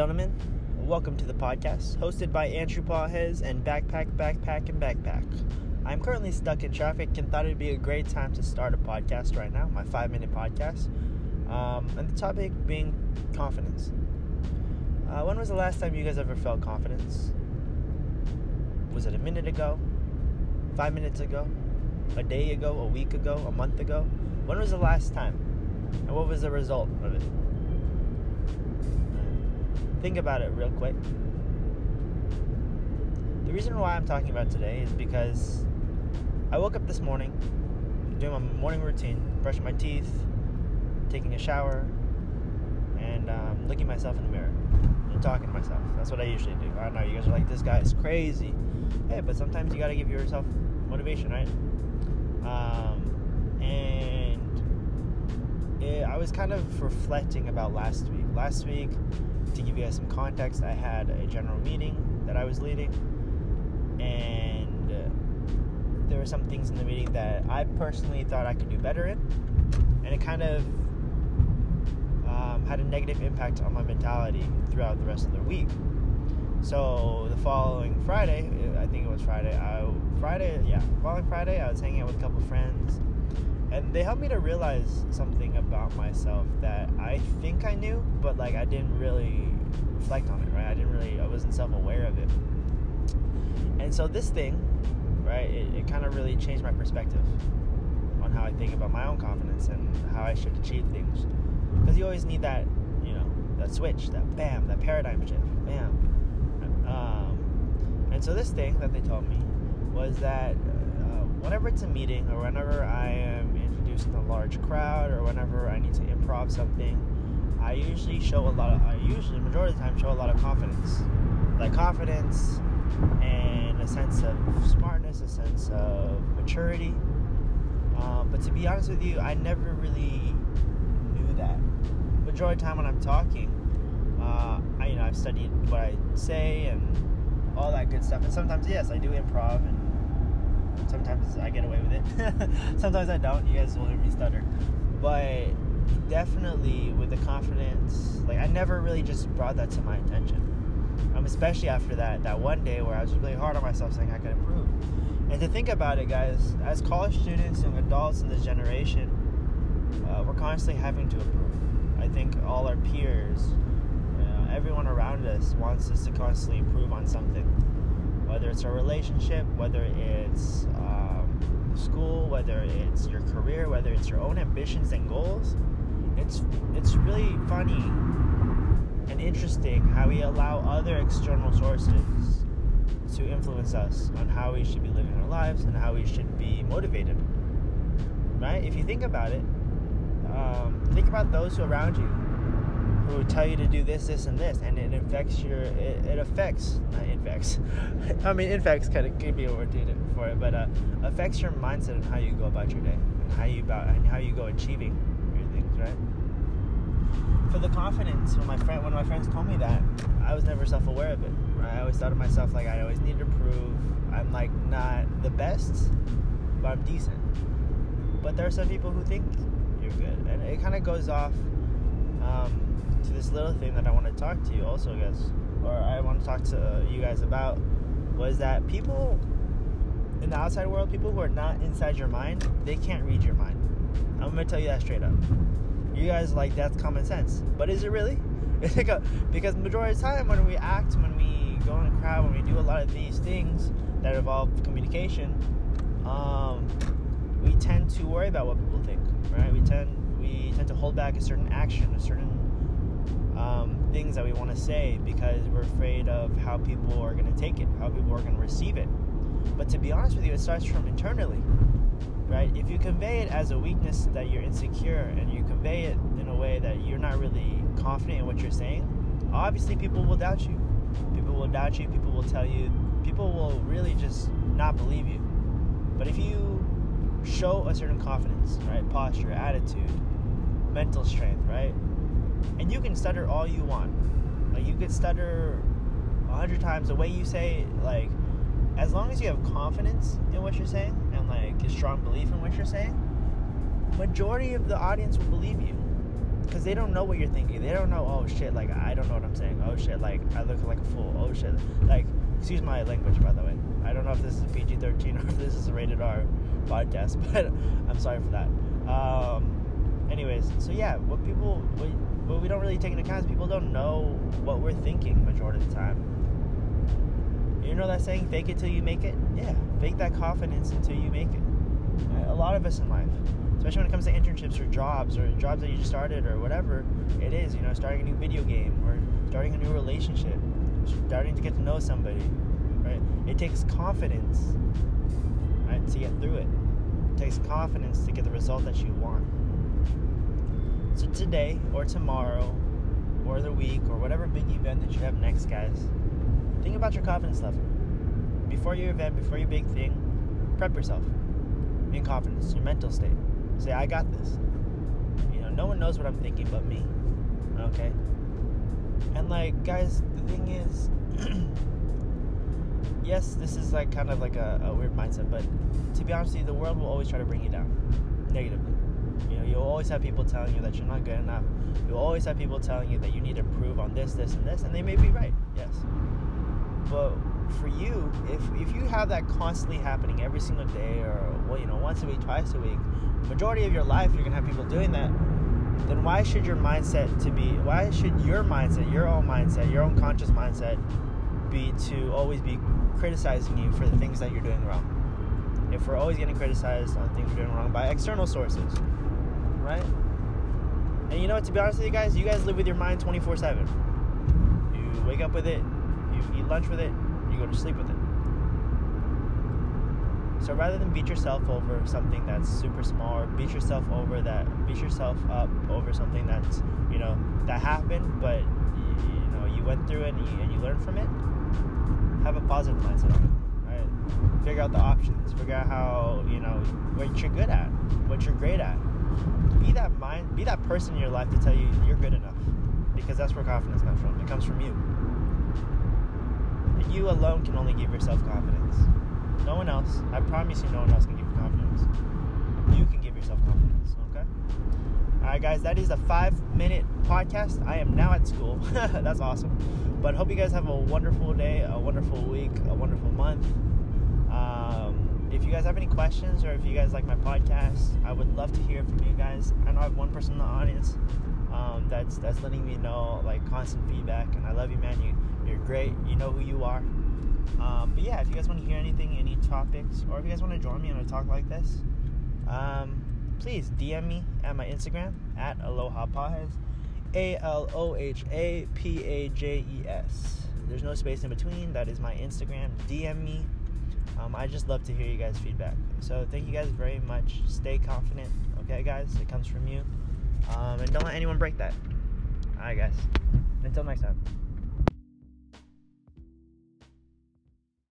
gentlemen, welcome to the podcast, hosted by Andrew Pajes and Backpack, Backpack, and Backpack. I'm currently stuck in traffic and thought it'd be a great time to start a podcast right now, my five minute podcast. Um, and the topic being confidence. Uh, when was the last time you guys ever felt confidence? Was it a minute ago? Five minutes ago? A day ago? A week ago? A month ago? When was the last time? And what was the result of it? Think about it real quick. The reason why I'm talking about today is because I woke up this morning, doing my morning routine, brushing my teeth, taking a shower, and um, looking myself in the mirror and talking to myself. That's what I usually do. I know you guys are like, this guy is crazy. Hey, but sometimes you gotta give yourself motivation, right? Um, and it, I was kind of reflecting about last week. Last week, to give you guys some context, I had a general meeting that I was leading, and uh, there were some things in the meeting that I personally thought I could do better in, and it kind of um, had a negative impact on my mentality throughout the rest of the week. So the following Friday, I think Friday. I Friday, yeah, following Friday, I was hanging out with a couple friends and they helped me to realize something about myself that I think I knew, but like I didn't really reflect on it, right? I didn't really, I wasn't self aware of it. And so this thing, right, it, it kind of really changed my perspective on how I think about my own confidence and how I should achieve things. Because you always need that, you know, that switch, that bam, that paradigm shift, bam. Um, and so this thing that they told me was that uh, whenever it's a meeting or whenever I am in a large crowd or whenever I need to improv something, I usually show a lot of, I usually, majority of the time, show a lot of confidence. Like confidence and a sense of smartness, a sense of maturity. Um, but to be honest with you, I never really knew that. Majority of the time when I'm talking, uh, I, you know, I've studied what I say and all that good stuff. And sometimes, yes, I do improv and Sometimes I get away with it. Sometimes I don't. You guys will hear me stutter. But definitely with the confidence, like I never really just brought that to my attention. Um, especially after that that one day where I was really hard on myself, saying I could improve. And to think about it, guys, as college students and adults in this generation, uh, we're constantly having to improve. I think all our peers, everyone around us wants us to constantly improve on something whether it's a relationship, whether it's um, school, whether it's your career, whether it's your own ambitions and goals. It's it's really funny and interesting how we allow other external sources to influence us on how we should be living our lives and how we should be motivated. Right? If you think about it, um, think about those who are around you who tell you to do this, this, and this, and it affects your. It, it affects not infects. I mean, infects kind of could be a for it, but uh, affects your mindset and how you go about your day and how you about and how you go achieving your things, right? For the confidence, when my friend, when my friends told me that, I was never self-aware of it. Right? I always thought of myself like I always need to prove I'm like not the best, but I'm decent. But there are some people who think you're good, and it kind of goes off. Um, to this little thing that I want to talk to you also, guys, or I want to talk to you guys about was that people in the outside world, people who are not inside your mind, they can't read your mind. I'm gonna tell you that straight up. You guys like that's common sense, but is it really? because majority of the time when we act, when we go in a crowd, when we do a lot of these things that involve communication, um, we tend to worry about what people think, right? We tend we tend to hold back a certain action, a certain um, things that we want to say because we're afraid of how people are going to take it, how people are going to receive it. But to be honest with you, it starts from internally, right? If you convey it as a weakness that you're insecure and you convey it in a way that you're not really confident in what you're saying, obviously people will doubt you. People will doubt you, people will tell you, people will really just not believe you. But if you show a certain confidence, right? Posture, attitude, mental strength, right? and you can stutter all you want. Like you could stutter a hundred times the way you say like as long as you have confidence in what you're saying and like a strong belief in what you're saying, majority of the audience will believe you. because they don't know what you're thinking. They don't know. Oh shit! Like I don't know what I'm saying. Oh shit! Like I look like a fool. Oh shit! Like excuse my language, by the way. I don't know if this is PG-13 or if this is a rated R podcast, but I'm sorry for that. Um, anyways, so yeah, what people what, what we don't really take into account is people don't know what we're thinking majority of the time. You know that saying, "Fake it till you make it." Yeah, fake that confidence until you make it. A lot of us in life especially when it comes to internships or jobs or jobs that you just started or whatever it is you know starting a new video game or starting a new relationship starting to get to know somebody right it takes confidence right to get through it it takes confidence to get the result that you want so today or tomorrow or the week or whatever big event that you have next guys think about your confidence level before your event before your big thing prep yourself in confidence your mental state Say, I got this. You know, no one knows what I'm thinking but me. Okay? And like, guys, the thing is, yes, this is like kind of like a, a, weird mindset, but to be honest with you, the world will always try to bring you down negatively. You know, you'll always have people telling you that you're not good enough. You'll always have people telling you that you need to improve on this, this, and this, and they may be right, yes. But for you, if if you have that constantly happening every single day, or well, you know, once a week, twice a week, majority of your life you're gonna have people doing that. Then why should your mindset to be? Why should your mindset, your own mindset, your own conscious mindset, be to always be criticizing you for the things that you're doing wrong? If we're always getting criticized on things we're doing wrong by external sources, right? And you know what? To be honest with you guys, you guys live with your mind 24/7. You wake up with it, you eat lunch with it, you go to sleep with it. So rather than beat yourself over something that's super small or beat yourself over that beat yourself up over something that's you know that happened but you, you know you went through it and you, and you learned from it have a positive mindset on it right figure out the options figure out how you know what you're good at what you're great at be that mind be that person in your life to tell you you're good enough because that's where confidence comes from it comes from you you alone can only give yourself confidence. No one else. I promise you, no one else can give you confidence. You can give yourself confidence. Okay. All right, guys. That is a five-minute podcast. I am now at school. That's awesome. But hope you guys have a wonderful day, a wonderful week, a wonderful month. Um, if you guys have any questions or if you guys like my podcast, I would love to hear from you guys. I know I have one person in the audience um, that's that's letting me know like constant feedback, and I love you, man. You you're great. You know who you are. Um, but yeah, if you guys want to hear anything, any topics, or if you guys want to join me on a talk like this, um, please DM me at my Instagram at Aloha Pajes, A L O H A P A J E S. There's no space in between. That is my Instagram. DM me. Um, I just love to hear you guys' feedback. So thank you guys very much. Stay confident. Okay, guys, it comes from you. Um, and don't let anyone break that. All right, guys. Until next time.